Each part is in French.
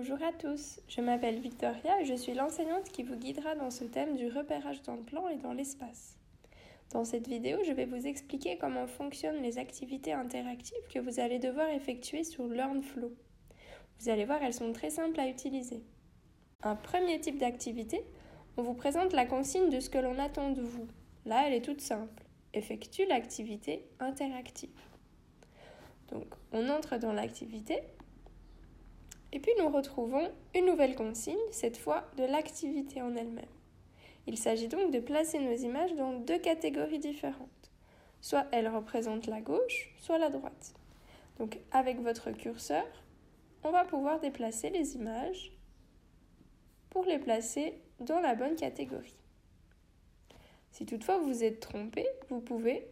Bonjour à tous, je m'appelle Victoria et je suis l'enseignante qui vous guidera dans ce thème du repérage dans le plan et dans l'espace. Dans cette vidéo, je vais vous expliquer comment fonctionnent les activités interactives que vous allez devoir effectuer sur LearnFlow. Vous allez voir, elles sont très simples à utiliser. Un premier type d'activité, on vous présente la consigne de ce que l'on attend de vous. Là, elle est toute simple. Effectue l'activité interactive. Donc, on entre dans l'activité et puis nous retrouvons une nouvelle consigne, cette fois de l'activité en elle-même. Il s'agit donc de placer nos images dans deux catégories différentes. Soit elles représentent la gauche, soit la droite. Donc avec votre curseur, on va pouvoir déplacer les images pour les placer dans la bonne catégorie. Si toutefois vous êtes trompé, vous pouvez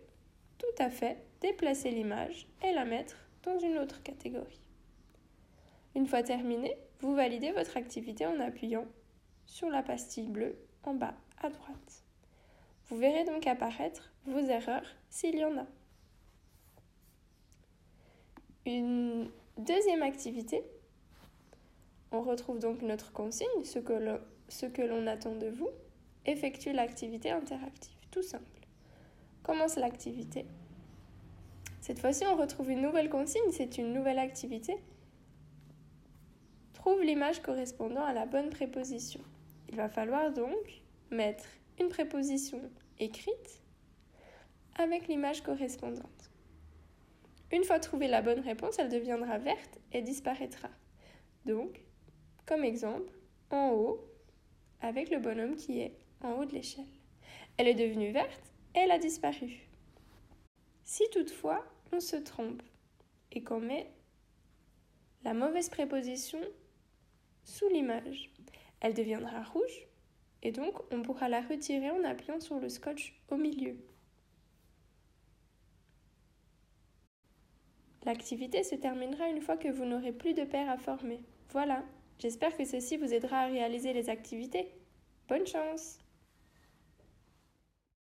tout à fait déplacer l'image et la mettre dans une autre catégorie. Une fois terminé, vous validez votre activité en appuyant sur la pastille bleue en bas à droite. Vous verrez donc apparaître vos erreurs s'il y en a. Une deuxième activité, on retrouve donc notre consigne, ce que l'on attend de vous, effectue l'activité interactive, tout simple. Commence l'activité. Cette fois-ci, on retrouve une nouvelle consigne, c'est une nouvelle activité L'image correspondant à la bonne préposition. Il va falloir donc mettre une préposition écrite avec l'image correspondante. Une fois trouvée la bonne réponse, elle deviendra verte et disparaîtra. Donc, comme exemple, en haut, avec le bonhomme qui est en haut de l'échelle. Elle est devenue verte et elle a disparu. Si toutefois on se trompe et qu'on met la mauvaise préposition sous l'image. Elle deviendra rouge et donc on pourra la retirer en appuyant sur le scotch au milieu. L'activité se terminera une fois que vous n'aurez plus de paires à former. Voilà, j'espère que ceci vous aidera à réaliser les activités. Bonne chance